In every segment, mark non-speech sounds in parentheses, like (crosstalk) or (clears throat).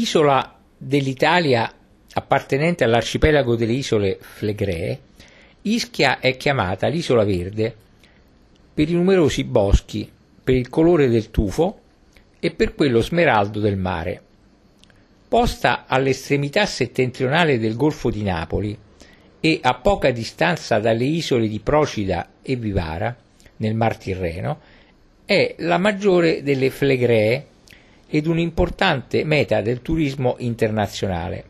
Isola dell'Italia appartenente all'arcipelago delle isole Flegree, Ischia è chiamata l'isola verde per i numerosi boschi, per il colore del tufo e per quello smeraldo del mare. Posta all'estremità settentrionale del Golfo di Napoli e a poca distanza dalle isole di Procida e Vivara, nel Mar Tirreno, è la maggiore delle Flegree ed un'importante meta del turismo internazionale.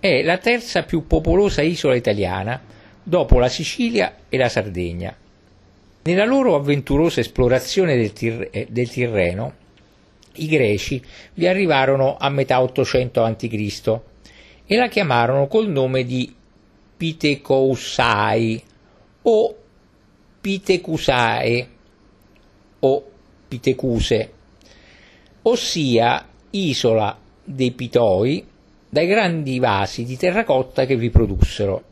È la terza più popolosa isola italiana dopo la Sicilia e la Sardegna. Nella loro avventurosa esplorazione del, Tir- eh, del Tirreno, i greci vi arrivarono a metà 800 a.C. e la chiamarono col nome di Pitecousai o Pitecusae o Pitecuse ossia isola dei Pitoi, dai grandi vasi di terracotta che vi produssero.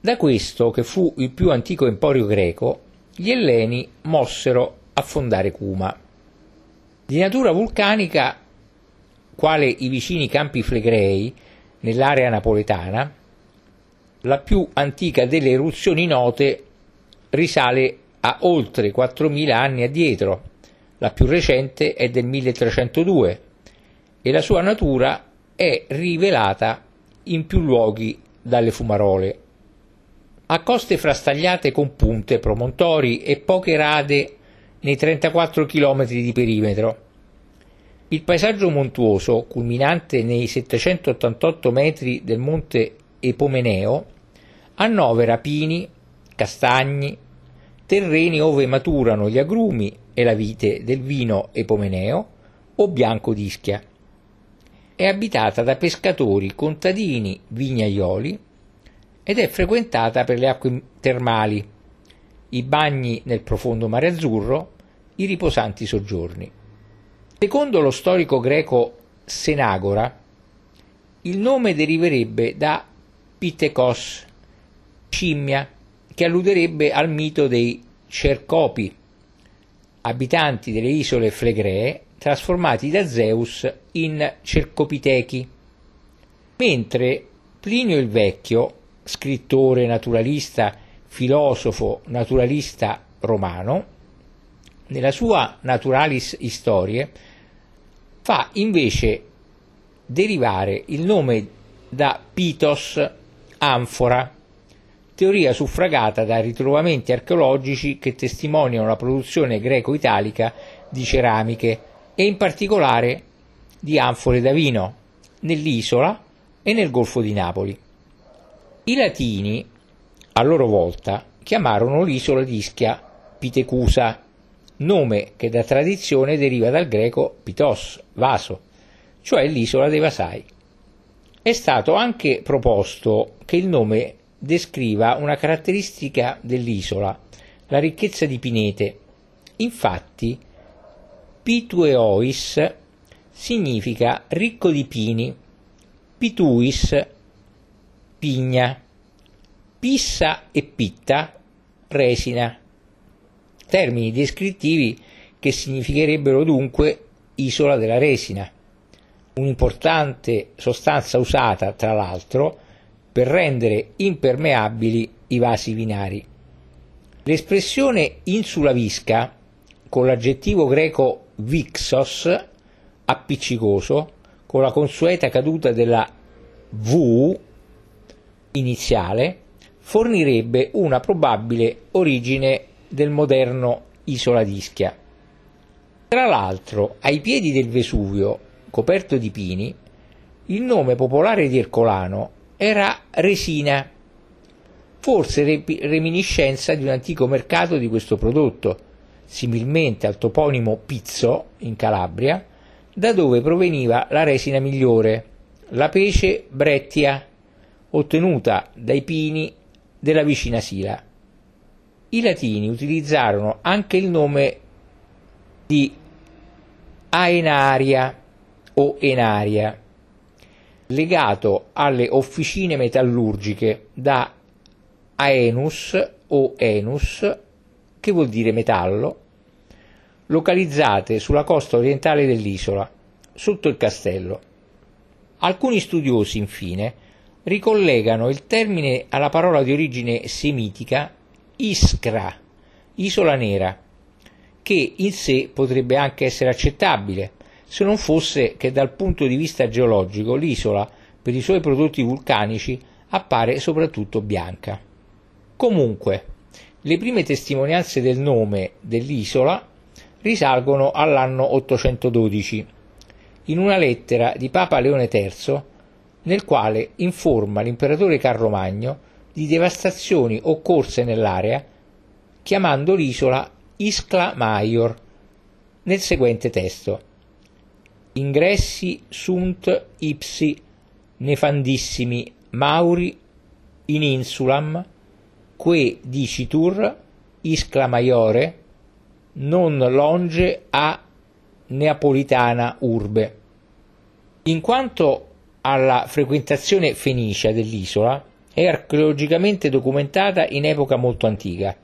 Da questo, che fu il più antico emporio greco, gli Elleni mossero a fondare Cuma. Di natura vulcanica, quale i vicini Campi Flegrei, nell'area napoletana, la più antica delle eruzioni note risale a oltre 4.000 anni addietro, la più recente è del 1302 e la sua natura è rivelata in più luoghi dalle fumarole. Ha coste frastagliate con punte, promontori e poche rade nei 34 km di perimetro. Il paesaggio montuoso, culminante nei 788 metri del monte Epomeneo, annovera pini, castagni, terreni ove maturano gli agrumi e la vite del vino epomeneo o bianco d'Ischia. È abitata da pescatori, contadini, vignaioli ed è frequentata per le acque termali, i bagni nel profondo mare azzurro, i riposanti soggiorni. Secondo lo storico greco Senagora, il nome deriverebbe da Pitekos, scimmia, che alluderebbe al mito dei Cercopi, abitanti delle isole Flegree trasformati da Zeus in cercopitechi. Mentre Plinio il Vecchio, scrittore naturalista, filosofo naturalista romano, nella sua Naturalis Historie fa invece derivare il nome da Pitos, anfora, teoria suffragata da ritrovamenti archeologici che testimoniano la produzione greco-italica di ceramiche e in particolare di anfore da vino nell'isola e nel Golfo di Napoli. I latini, a loro volta, chiamarono l'isola di Ischia Pitecusa, nome che da tradizione deriva dal greco pitos, vaso, cioè l'isola dei vasai. È stato anche proposto che il nome descriva una caratteristica dell'isola, la ricchezza di pinete. Infatti, Pitueois significa ricco di pini, Pituis pigna, Pissa e Pitta resina, termini descrittivi che significherebbero dunque isola della resina, un'importante sostanza usata, tra l'altro, per rendere impermeabili i vasi vinari. L'espressione insula visca, con l'aggettivo greco vixos, appiccicoso, con la consueta caduta della V iniziale, fornirebbe una probabile origine del moderno isola d'Ischia. Tra l'altro, ai piedi del Vesuvio, coperto di pini, il nome popolare di Ercolano era resina, forse reminiscenza di un antico mercato di questo prodotto, similmente al toponimo Pizzo in Calabria, da dove proveniva la resina migliore, la pece brettia, ottenuta dai pini della vicina Sila. I latini utilizzarono anche il nome di Aenaria o Enaria, legato alle officine metallurgiche da Aenus o Enus, che vuol dire metallo, localizzate sulla costa orientale dell'isola, sotto il castello. Alcuni studiosi, infine, ricollegano il termine alla parola di origine semitica Iskra, isola nera, che in sé potrebbe anche essere accettabile, se non fosse che dal punto di vista geologico l'isola, per i suoi prodotti vulcanici, appare soprattutto bianca. Comunque, le prime testimonianze del nome dell'isola risalgono all'anno 812, in una lettera di Papa Leone III, nel quale informa l'imperatore Carlo Magno di devastazioni occorse nell'area, chiamando l'isola Iscla Maior, nel seguente testo. Ingressi sunt ipsi nefandissimi mauri in insulam que dicitur Iscla Maiore non longe a neapolitana urbe. In quanto alla frequentazione fenicia dell'isola, è archeologicamente documentata in epoca molto antica.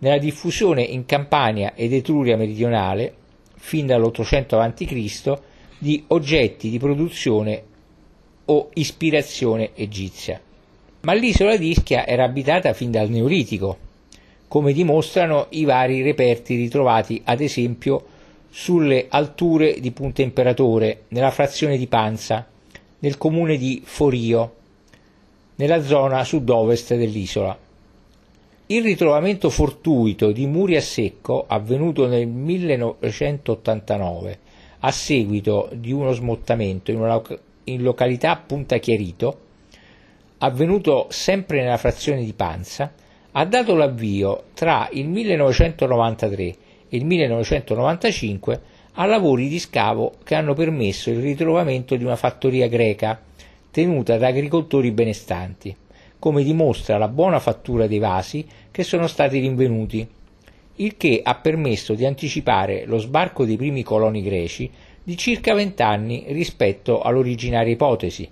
Nella diffusione in Campania ed Etruria meridionale, fin dall'800 a.C., di oggetti di produzione o ispirazione egizia. Ma l'isola di Ischia era abitata fin dal Neolitico, come dimostrano i vari reperti ritrovati ad esempio sulle alture di Punta Imperatore, nella frazione di Panza, nel comune di Forio, nella zona sud-ovest dell'isola. Il ritrovamento fortuito di muri a secco, avvenuto nel 1989 a seguito di uno smottamento in, una, in località Punta Chiarito, avvenuto sempre nella frazione di Panza, ha dato l'avvio tra il 1993 e il 1995 a lavori di scavo che hanno permesso il ritrovamento di una fattoria greca tenuta da agricoltori benestanti, come dimostra la buona fattura dei vasi che sono stati rinvenuti, il che ha permesso di anticipare lo sbarco dei primi coloni greci di circa vent'anni rispetto all'originaria ipotesi,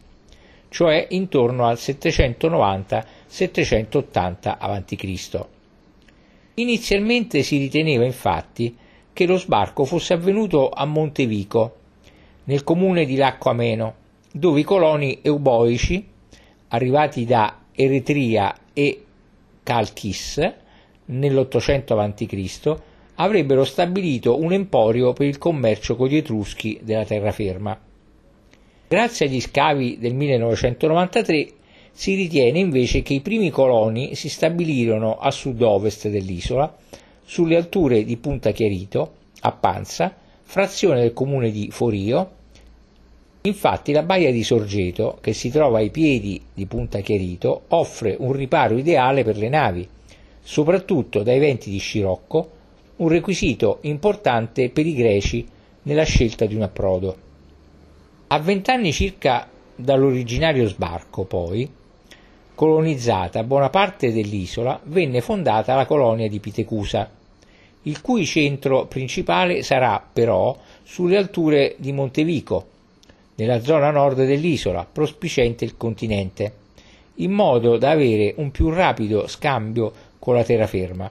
cioè intorno al 790-780 a.C. Inizialmente si riteneva infatti che lo sbarco fosse avvenuto a Montevico, nel comune di Lacco Ameno, dove i coloni euboici, arrivati da Eretria e Calchis nell'800 a.C., avrebbero stabilito un emporio per il commercio con gli Etruschi della terraferma. Grazie agli scavi del 1993 si ritiene invece che i primi coloni si stabilirono a sud-ovest dell'isola, sulle alture di Punta Chiarito, a Panza, frazione del comune di Forio. Infatti la baia di Sorgeto, che si trova ai piedi di Punta Chiarito, offre un riparo ideale per le navi, soprattutto dai venti di scirocco, un requisito importante per i greci nella scelta di un approdo. A vent'anni circa dall'originario sbarco, poi, colonizzata buona parte dell'isola, venne fondata la colonia di Pitecusa, il cui centro principale sarà però sulle alture di Montevico, nella zona nord dell'isola, prospicente il continente, in modo da avere un più rapido scambio con la terraferma.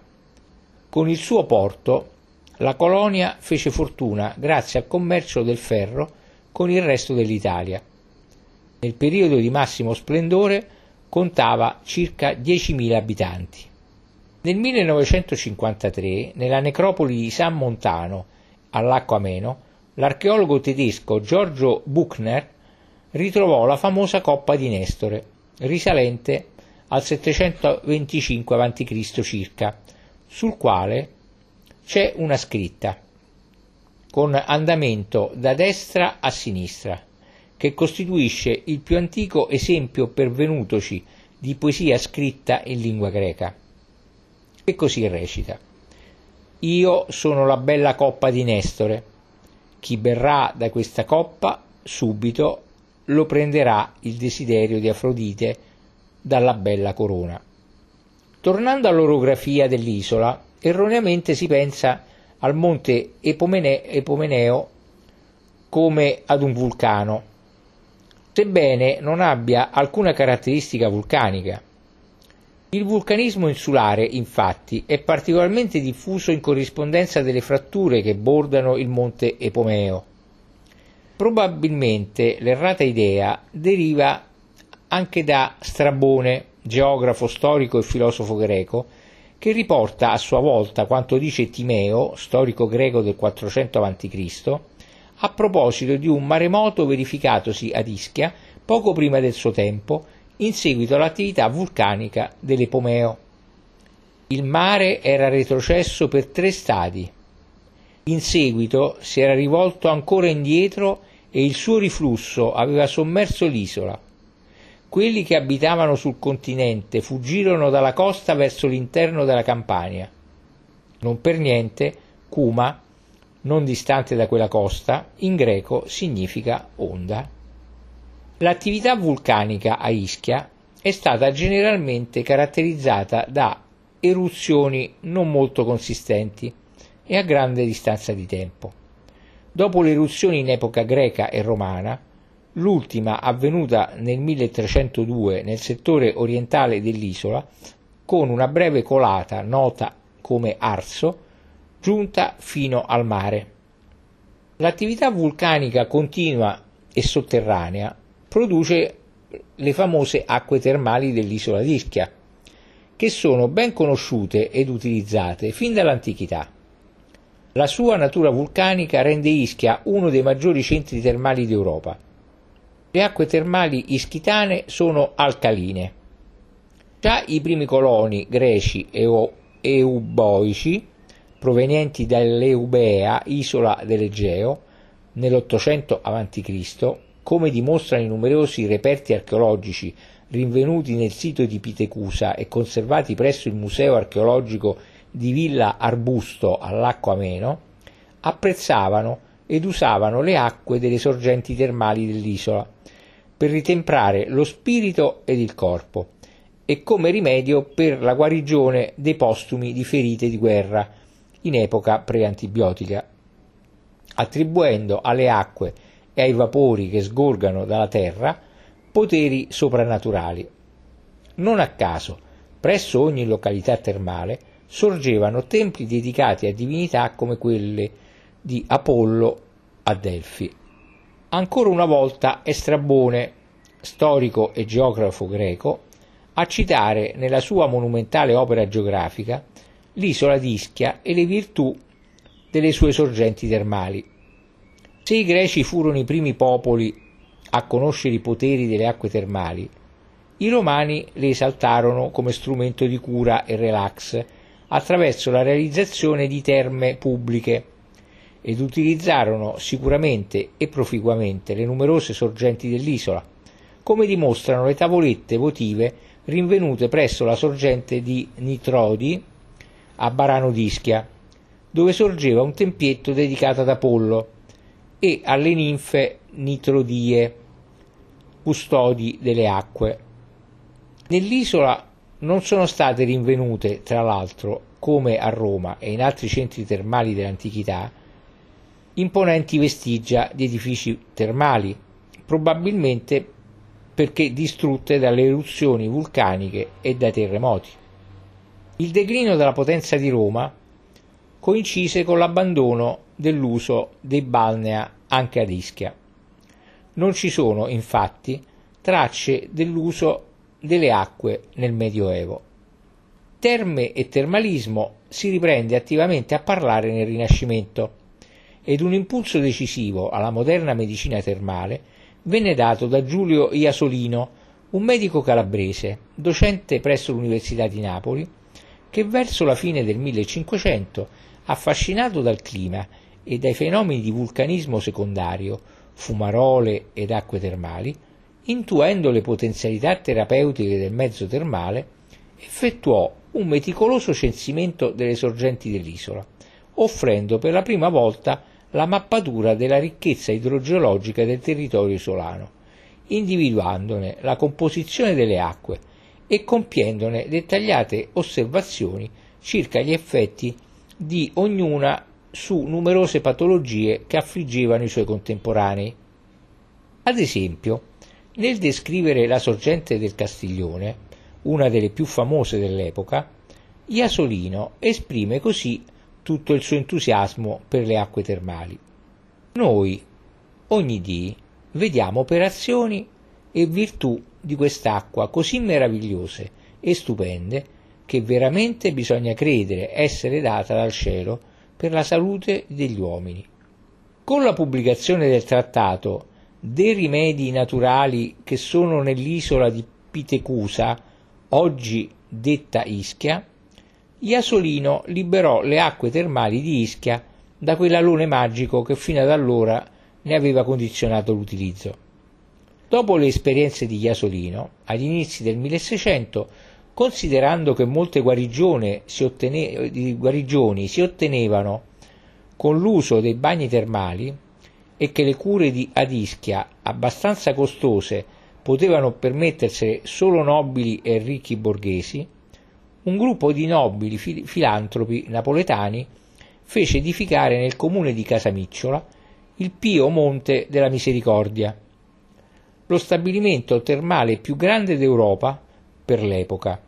Con il suo porto, la colonia fece fortuna grazie al commercio del ferro con il resto dell'Italia. Nel periodo di massimo splendore contava circa 10.000 abitanti. Nel 1953, nella necropoli di San Montano, all'Acqua Ameno, l'archeologo tedesco Giorgio Buchner ritrovò la famosa coppa di Nestore, risalente al 725 a.C. circa, sul quale c'è una scritta con andamento da destra a sinistra, che costituisce il più antico esempio pervenutoci di poesia scritta in lingua greca. E così recita. Io sono la bella coppa di Nestore. Chi berrà da questa coppa subito lo prenderà il desiderio di Afrodite dalla bella corona. Tornando all'orografia dell'isola, erroneamente si pensa al monte Epomene- Epomeneo come ad un vulcano, sebbene non abbia alcuna caratteristica vulcanica. Il vulcanismo insulare, infatti, è particolarmente diffuso in corrispondenza delle fratture che bordano il monte Epomeo. Probabilmente l'errata idea deriva anche da Strabone, geografo, storico e filosofo greco, che riporta a sua volta quanto dice Timeo, storico greco del 400 a.C., a proposito di un maremoto verificatosi ad Ischia poco prima del suo tempo, in seguito all'attività vulcanica dell'Epomeo. Il mare era retrocesso per tre stadi. In seguito si era rivolto ancora indietro e il suo riflusso aveva sommerso l'isola. Quelli che abitavano sul continente fuggirono dalla costa verso l'interno della Campania. Non per niente, Cuma, non distante da quella costa, in greco significa onda. L'attività vulcanica a Ischia è stata generalmente caratterizzata da eruzioni non molto consistenti e a grande distanza di tempo. Dopo le eruzioni in epoca greca e romana, l'ultima avvenuta nel 1302 nel settore orientale dell'isola, con una breve colata nota come Arso, giunta fino al mare. L'attività vulcanica continua e sotterranea produce le famose acque termali dell'isola d'Ischia, che sono ben conosciute ed utilizzate fin dall'antichità. La sua natura vulcanica rende Ischia uno dei maggiori centri termali d'Europa le acque termali ischitane sono alcaline. Già i primi coloni greci e euboici, provenienti dall'Eubea, isola dell'Egeo, nell'Ottocento a.C., come dimostrano i numerosi reperti archeologici rinvenuti nel sito di Pitecusa e conservati presso il Museo archeologico di Villa Arbusto all'Acqua Meno, apprezzavano ed usavano le acque delle sorgenti termali dell'isola per ritemprare lo spirito ed il corpo e come rimedio per la guarigione dei postumi di ferite di guerra in epoca preantibiotica, attribuendo alle acque e ai vapori che sgorgano dalla terra poteri soprannaturali. Non a caso, presso ogni località termale sorgevano templi dedicati a divinità come quelle di Apollo a Delfi. Ancora una volta è Strabone, storico e geografo greco, a citare nella sua monumentale opera geografica l'isola di Ischia e le virtù delle sue sorgenti termali. Se i greci furono i primi popoli a conoscere i poteri delle acque termali, i romani le esaltarono come strumento di cura e relax attraverso la realizzazione di terme pubbliche ed utilizzarono sicuramente e proficuamente le numerose sorgenti dell'isola, come dimostrano le tavolette votive rinvenute presso la sorgente di Nitrodi a Barano d'Ischia, dove sorgeva un tempietto dedicato ad Apollo e alle ninfe Nitrodie, custodi delle acque. Nell'isola non sono state rinvenute, tra l'altro, come a Roma e in altri centri termali dell'antichità, imponenti vestigia di edifici termali, probabilmente perché distrutte dalle eruzioni vulcaniche e dai terremoti. Il declino della potenza di Roma coincise con l'abbandono dell'uso dei balnea anche ad Ischia. Non ci sono, infatti, tracce dell'uso delle acque nel Medioevo. Terme e termalismo si riprende attivamente a parlare nel Rinascimento ed un impulso decisivo alla moderna medicina termale venne dato da Giulio Iasolino, un medico calabrese, docente presso l'Università di Napoli, che verso la fine del 1500, affascinato dal clima e dai fenomeni di vulcanismo secondario, fumarole ed acque termali, intuendo le potenzialità terapeutiche del mezzo termale, effettuò un meticoloso censimento delle sorgenti dell'isola, offrendo per la prima volta la mappatura della ricchezza idrogeologica del territorio isolano, individuandone la composizione delle acque e compiendone dettagliate osservazioni circa gli effetti di ognuna su numerose patologie che affliggevano i suoi contemporanei. Ad esempio, nel descrivere la sorgente del Castiglione, una delle più famose dell'epoca, Iasolino esprime così tutto il suo entusiasmo per le acque termali. Noi, ogni dì vediamo operazioni e virtù di quest'acqua così meravigliose e stupende che veramente bisogna credere essere data dal cielo per la salute degli uomini. Con la pubblicazione del trattato dei rimedi naturali che sono nell'isola di Pitecusa, oggi detta Ischia, Iasolino liberò le acque termali di Ischia da quell'alone magico che fino ad allora ne aveva condizionato l'utilizzo. Dopo le esperienze di Iasolino, agli inizi del 1600, considerando che molte guarigioni si, ottene- guarigioni si ottenevano con l'uso dei bagni termali e che le cure di Adischia, abbastanza costose, potevano permettersene solo nobili e ricchi borghesi, un gruppo di nobili filantropi napoletani fece edificare nel comune di Casamicciola il Pio Monte della Misericordia, lo stabilimento termale più grande d'Europa per l'epoca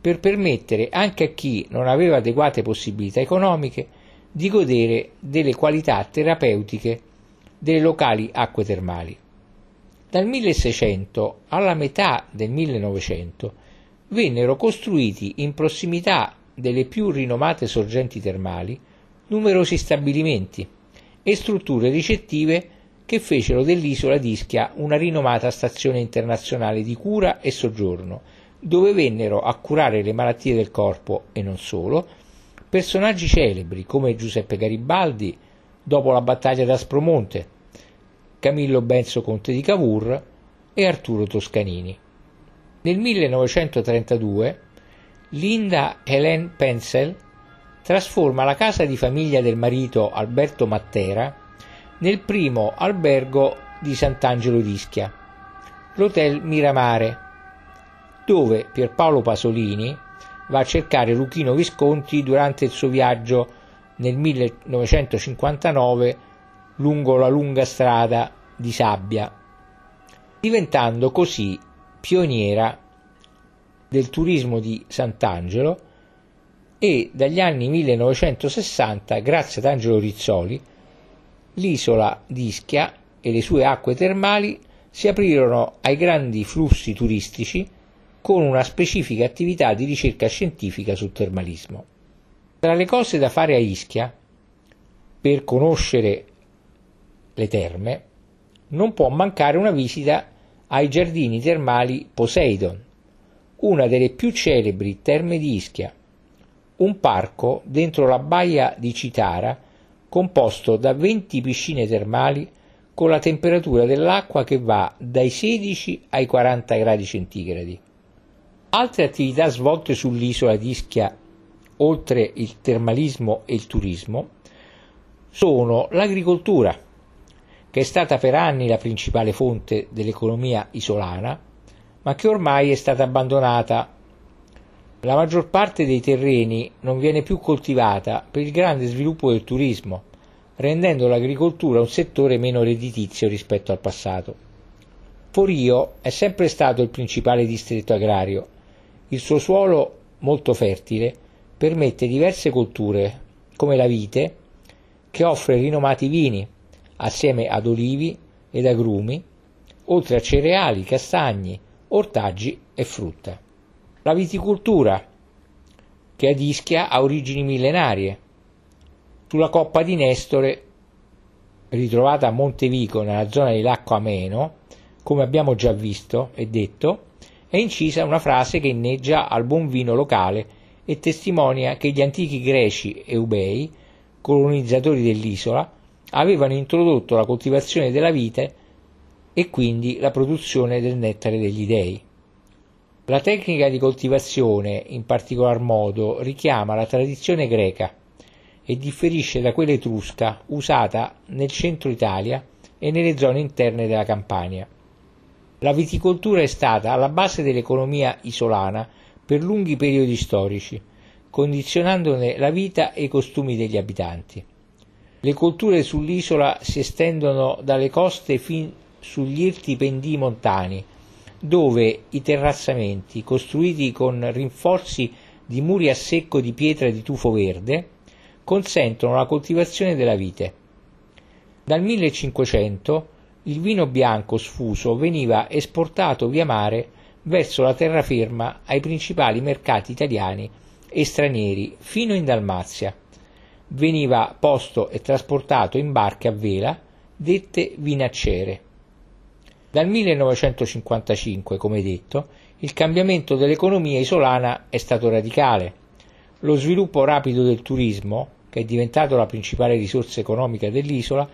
per permettere anche a chi non aveva adeguate possibilità economiche di godere delle qualità terapeutiche delle locali acque termali. Dal 1600 alla metà del 1900 vennero costruiti in prossimità delle più rinomate sorgenti termali numerosi stabilimenti e strutture ricettive che fecero dell'isola d'Ischia una rinomata stazione internazionale di cura e soggiorno, dove vennero a curare le malattie del corpo e non solo, personaggi celebri come Giuseppe Garibaldi dopo la battaglia d'Aspromonte, Camillo Benso Conte di Cavour e Arturo Toscanini. Nel 1932 Linda Helen Pensel trasforma la casa di famiglia del marito Alberto Mattera nel primo albergo di Sant'Angelo d'Ischia, l'Hotel Miramare, dove Pierpaolo Pasolini va a cercare Luchino Visconti durante il suo viaggio nel 1959 lungo la lunga strada di sabbia, diventando così pioniera del turismo di Sant'Angelo e dagli anni 1960, grazie ad Angelo Rizzoli, l'isola di Ischia e le sue acque termali si aprirono ai grandi flussi turistici con una specifica attività di ricerca scientifica sul termalismo. Tra le cose da fare a Ischia, per conoscere le terme, non può mancare una visita ai giardini termali Poseidon, una delle più celebri terme di Ischia, un parco dentro la baia di Citara composto da 20 piscine termali con la temperatura dell'acqua che va dai 16 ai 40 gradi centigradi. Altre attività svolte sull'isola di Ischia, oltre il termalismo e il turismo, sono l'agricoltura, che è stata per anni la principale fonte dell'economia isolana, ma che ormai è stata abbandonata. La maggior parte dei terreni non viene più coltivata per il grande sviluppo del turismo, rendendo l'agricoltura un settore meno redditizio rispetto al passato. Forio è sempre stato il principale distretto agrario il suo suolo, molto fertile, permette diverse colture, come la vite, che offre rinomati vini, assieme ad olivi ed agrumi, oltre a cereali, castagni, ortaggi e frutta. La viticoltura, che ad Ischia ha origini millenarie. Sulla coppa di Nestore, ritrovata a Montevico nella zona di Lacco Ameno, come abbiamo già visto e detto, è incisa una frase che inneggia al buon vino locale e testimonia che gli antichi greci eubei, colonizzatori dell'isola, avevano introdotto la coltivazione della vite e quindi la produzione del nettare degli dei. La tecnica di coltivazione, in particolar modo, richiama la tradizione greca e differisce da quella etrusca usata nel centro Italia e nelle zone interne della Campania. La viticoltura è stata alla base dell'economia isolana per lunghi periodi storici, condizionandone la vita e i costumi degli abitanti. Le colture sull'isola si estendono dalle coste fin sugli irti pendii montani, dove i terrazzamenti, costruiti con rinforzi di muri a secco di pietra di tufo verde, consentono la coltivazione della vite. Dal 1500 il vino bianco sfuso veniva esportato via mare verso la terraferma ai principali mercati italiani e stranieri fino in Dalmazia. Veniva posto e trasportato in barche a vela dette vinaccere. Dal 1955, come detto, il cambiamento dell'economia isolana è stato radicale. Lo sviluppo rapido del turismo, che è diventato la principale risorsa economica dell'isola,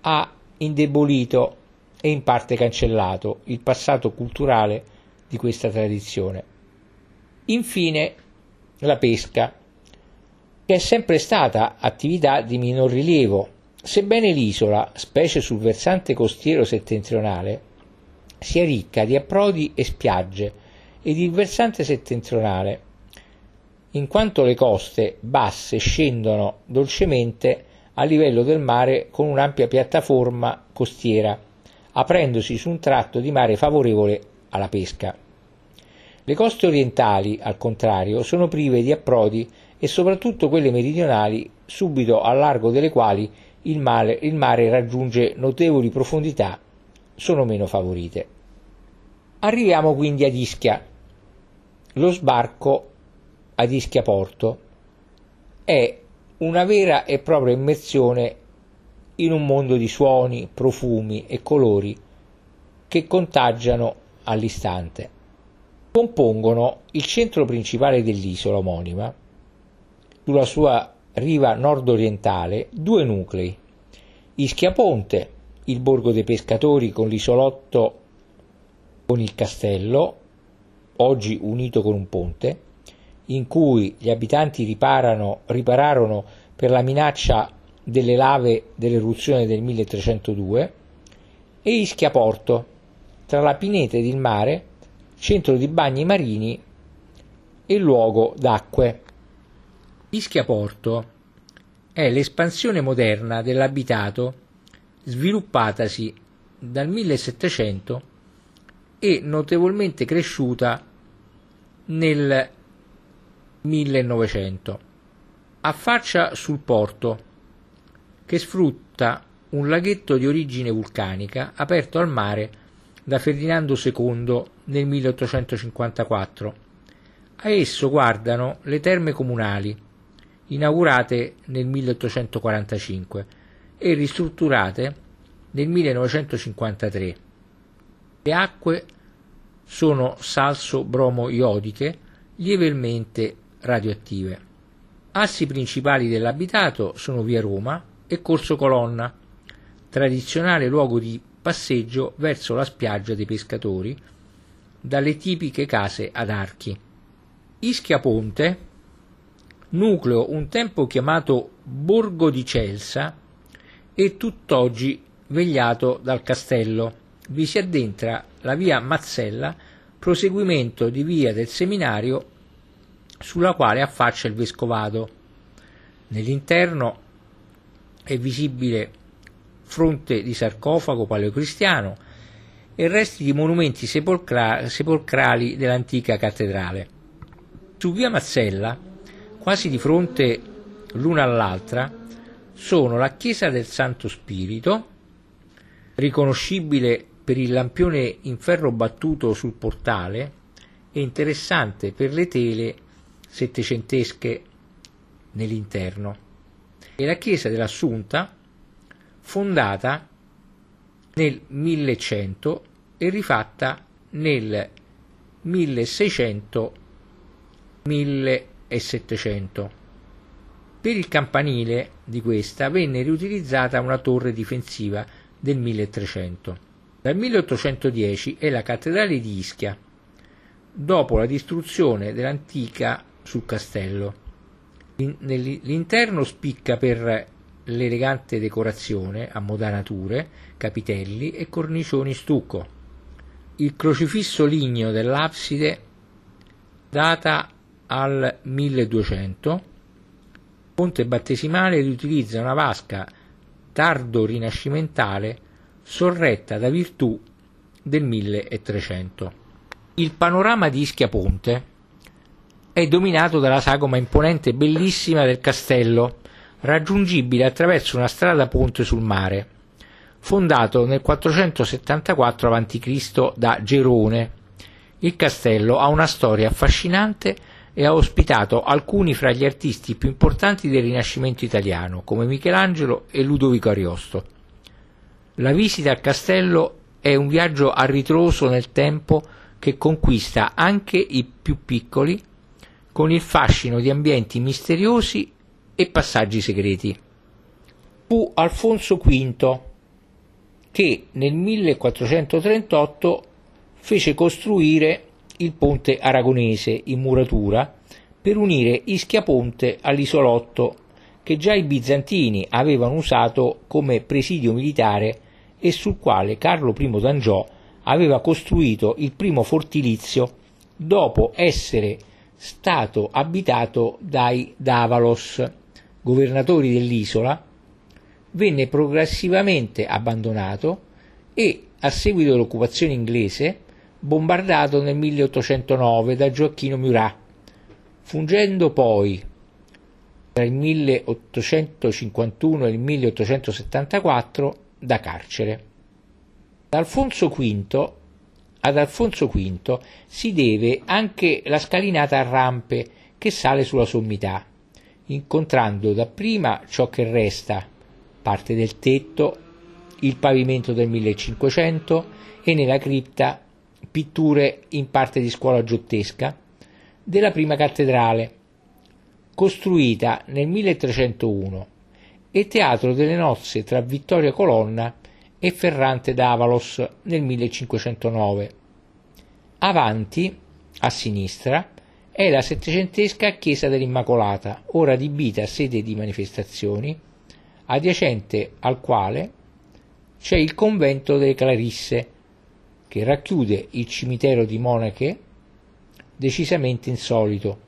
ha indebolito e in parte cancellato il passato culturale di questa tradizione. Infine, la pesca, che è sempre stata attività di minor rilievo, sebbene l'isola, specie sul versante costiero settentrionale, sia ricca di approdi e spiagge, ed il versante settentrionale, in quanto le coste basse scendono dolcemente a livello del mare con un'ampia piattaforma costiera, aprendosi su un tratto di mare favorevole alla pesca. Le coste orientali, al contrario, sono prive di approdi e soprattutto quelle meridionali, subito al largo delle quali il mare, il mare raggiunge notevoli profondità, sono meno favorite. Arriviamo quindi ad Ischia. Lo sbarco ad Ischia Porto è una vera e propria immersione in un mondo di suoni, profumi e colori che contagiano all'istante. Compongono il centro principale dell'isola omonima, sulla sua riva nord-orientale, due nuclei, Ischia Ponte, il borgo dei pescatori con l'isolotto con il castello, oggi unito con un ponte, in cui gli abitanti riparano, ripararono per la minaccia delle lave dell'eruzione del 1302, e Ischia Porto, tra la pineta ed il mare, centro di bagni marini e luogo d'acque. Ischia Porto è l'espansione moderna dell'abitato sviluppatasi dal 1700 e notevolmente cresciuta nel 1900. Affaccia sul porto, che sfrutta un laghetto di origine vulcanica aperto al mare da Ferdinando II nel 1854. A esso guardano le terme comunali, inaugurate nel 1845 e ristrutturate nel 1953. Le acque sono salso-bromo-iodiche lievemente radioattive. Assi principali dell'abitato sono via Roma e Corso Colonna, tradizionale luogo di passeggio verso la spiaggia dei pescatori, dalle tipiche case ad archi. Ischia Ponte, nucleo un tempo chiamato Borgo di Celsa e tutt'oggi vegliato dal castello. Vi si addentra la via Mazzella, proseguimento di via del seminario sulla quale affaccia il vescovado. Nell'interno è visibile fronte di sarcofago paleocristiano e resti di monumenti sepolcra- sepolcrali dell'antica cattedrale. Su via Mazzella, quasi di fronte l'una all'altra, sono la chiesa del Santo Spirito, riconoscibile per il lampione in ferro battuto sul portale e interessante per le tele settecentesche nell'interno, e la chiesa dell'Assunta, fondata nel 1100 e rifatta nel 1600-1700. Per il campanile di questa venne riutilizzata una torre difensiva del 1300. Dal 1810 è la cattedrale di Ischia, dopo la distruzione dell'antica sul castello. L'interno spicca per l'elegante decorazione a modanature, capitelli e cornicioni stucco. Il crocifisso ligneo dell'abside data al 1200. Ponte battesimale riutilizza una vasca tardo rinascimentale sorretta da virtù del 1300. Il panorama di Ischia Ponte è dominato dalla sagoma imponente e bellissima del castello, raggiungibile attraverso una strada ponte sul mare. fondato nel 474 a.C. da Gerone. Il castello ha una storia affascinante e ha ospitato alcuni fra gli artisti più importanti del Rinascimento italiano, come Michelangelo e Ludovico Ariosto. La visita al castello è un viaggio a ritroso nel tempo che conquista anche i più piccoli con il fascino di ambienti misteriosi e passaggi segreti. Fu Alfonso V che nel 1438 fece costruire il ponte aragonese in muratura per unire Ischia Ponte all'isolotto che già i bizantini avevano usato come presidio militare e sul quale Carlo I d'Angiò aveva costruito il primo fortilizio dopo essere stato abitato dai Davalos, governatori dell'isola, venne progressivamente abbandonato e, a seguito dell'occupazione inglese, bombardato nel 1809 da Gioacchino Murat, fungendo poi tra il 1851 e il 1874 da carcere. Alfonso V, ad Alfonso V si deve anche la scalinata a rampe che sale sulla sommità, incontrando dapprima ciò che resta, parte del tetto, il pavimento del 1500 e nella cripta pitture in parte di scuola giottesca della prima cattedrale, costruita nel 1301 e teatro delle nozze tra Vittoria Colonna e Ferrante d'Avalos nel 1509. Avanti, a sinistra, è la settecentesca chiesa dell'Immacolata, ora adibita a sede di manifestazioni, adiacente al quale c'è il convento delle Clarisse, che racchiude il cimitero di monache decisamente insolito.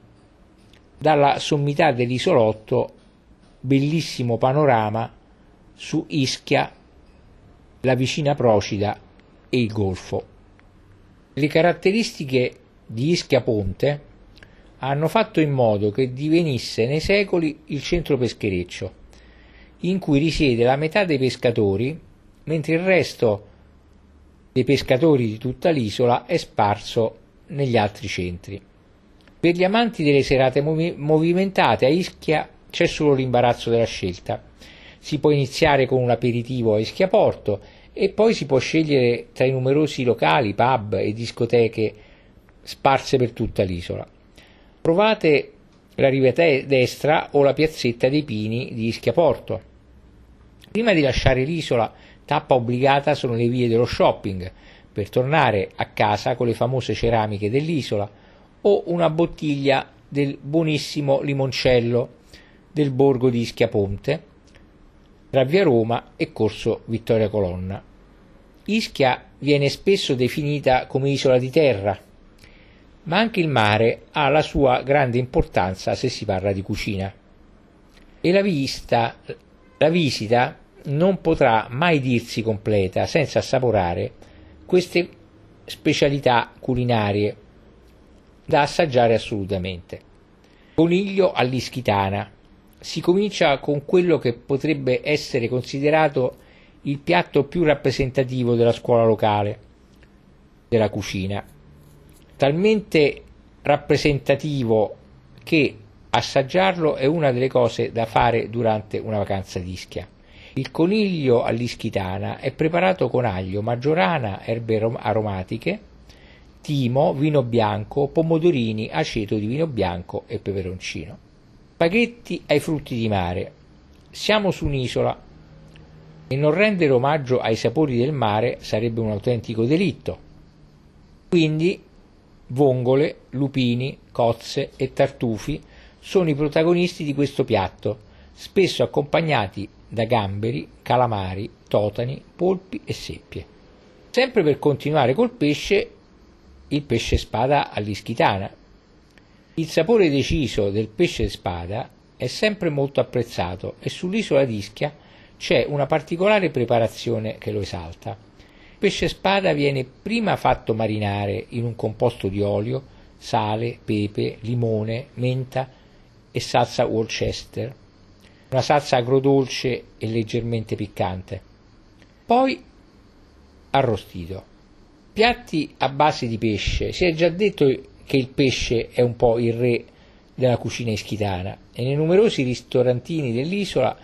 Dalla sommità dell'isolotto, bellissimo panorama su Ischia, la vicina Procida e il Golfo. Le caratteristiche di Ischia Ponte hanno fatto in modo che divenisse nei secoli il centro peschereccio, in cui risiede la metà dei pescatori, mentre il resto dei pescatori di tutta l'isola è sparso negli altri centri. Per gli amanti delle serate movi- movimentate a Ischia c'è solo l'imbarazzo della scelta. Si può iniziare con un aperitivo a Ischia Porto e poi si può scegliere tra i numerosi locali, pub e discoteche sparse per tutta l'isola. Provate la riva destra o la piazzetta dei Pini di Ischia Porto. Prima di lasciare l'isola Tappa obbligata sono le vie dello shopping, per tornare a casa con le famose ceramiche dell'isola o una bottiglia del buonissimo limoncello del borgo di Ischia-Ponte tra via Roma e corso Vittoria Colonna. Ischia viene spesso definita come isola di terra, ma anche il mare ha la sua grande importanza se si parla di cucina. E la, vista, la visita non potrà mai dirsi completa senza assaporare queste specialità culinarie da assaggiare assolutamente. Coniglio all'ischitana. Si comincia con quello che potrebbe essere considerato il piatto più rappresentativo della scuola locale della cucina, talmente rappresentativo che assaggiarlo è una delle cose da fare durante una vacanza di Ischia. Il coniglio all'ischitana è preparato con aglio, maggiorana, erbe aromatiche, timo, vino bianco, pomodorini, aceto di vino bianco e peperoncino. Spaghetti ai frutti di mare. Siamo su un'isola e non rendere omaggio ai sapori del mare sarebbe un autentico delitto. Quindi vongole, lupini, cozze e tartufi sono i protagonisti di questo piatto, spesso accompagnati da gamberi, calamari, totani, polpi e seppie. Sempre per continuare col pesce, il pesce spada all'ischitana. Il sapore deciso del pesce spada è sempre molto apprezzato e sull'isola di Ischia c'è una particolare preparazione che lo esalta. Il pesce spada viene prima fatto marinare in un composto di olio, sale, pepe, limone, menta e salsa Worcester una salsa agrodolce e leggermente piccante. Poi arrostito. Piatti a base di pesce. Si è già detto che il pesce è un po' il re della cucina ischitana e nei numerosi ristorantini dell'isola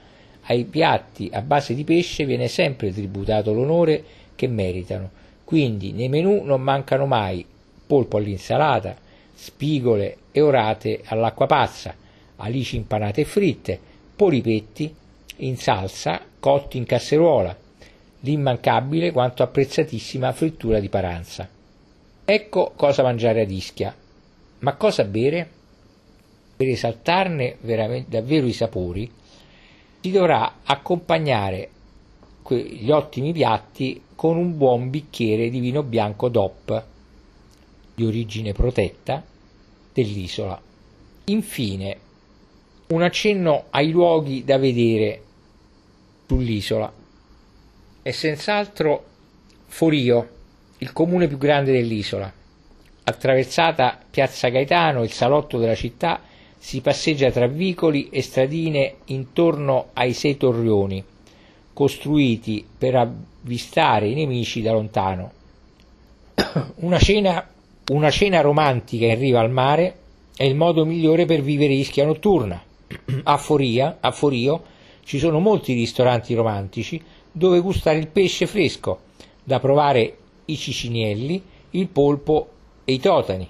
ai piatti a base di pesce viene sempre tributato l'onore che meritano. Quindi nei menù non mancano mai polpo all'insalata, spigole e orate all'acqua pazza, alici impanate e fritte, polipetti in salsa cotti in casseruola, l'immancabile quanto apprezzatissima frittura di paranza. Ecco cosa mangiare ad Ischia. Ma cosa bere? Per esaltarne davvero i sapori, si dovrà accompagnare gli ottimi piatti con un buon bicchiere di vino bianco DOP di origine protetta dell'isola. Infine, un accenno ai luoghi da vedere sull'isola. È senz'altro Forio, il comune più grande dell'isola. Attraversata Piazza Gaetano, il salotto della città, si passeggia tra vicoli e stradine intorno ai sei torrioni, costruiti per avvistare i nemici da lontano. Una cena, una cena romantica in riva al mare è il modo migliore per vivere Ischia notturna. A, Foria, a Forio ci sono molti ristoranti romantici dove gustare il pesce fresco, da provare i cicinielli, il polpo e i totani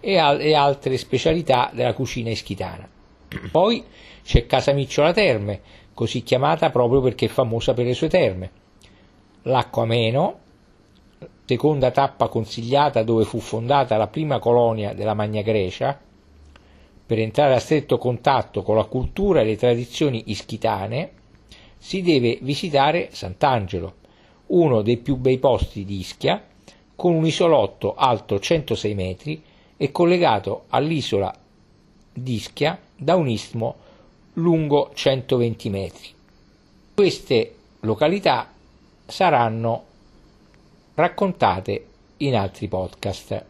e, al- e altre specialità della cucina ischitana. (clears throat) Poi c'è Casa Micciola Terme, così chiamata proprio perché è famosa per le sue terme. L'acqua Meno, seconda tappa consigliata dove fu fondata la prima colonia della Magna Grecia, per entrare a stretto contatto con la cultura e le tradizioni ischitane, si deve visitare Sant'Angelo, uno dei più bei posti di Ischia, con un isolotto alto 106 metri e collegato all'isola di Ischia da un istmo lungo 120 metri. Queste località saranno raccontate in altri podcast.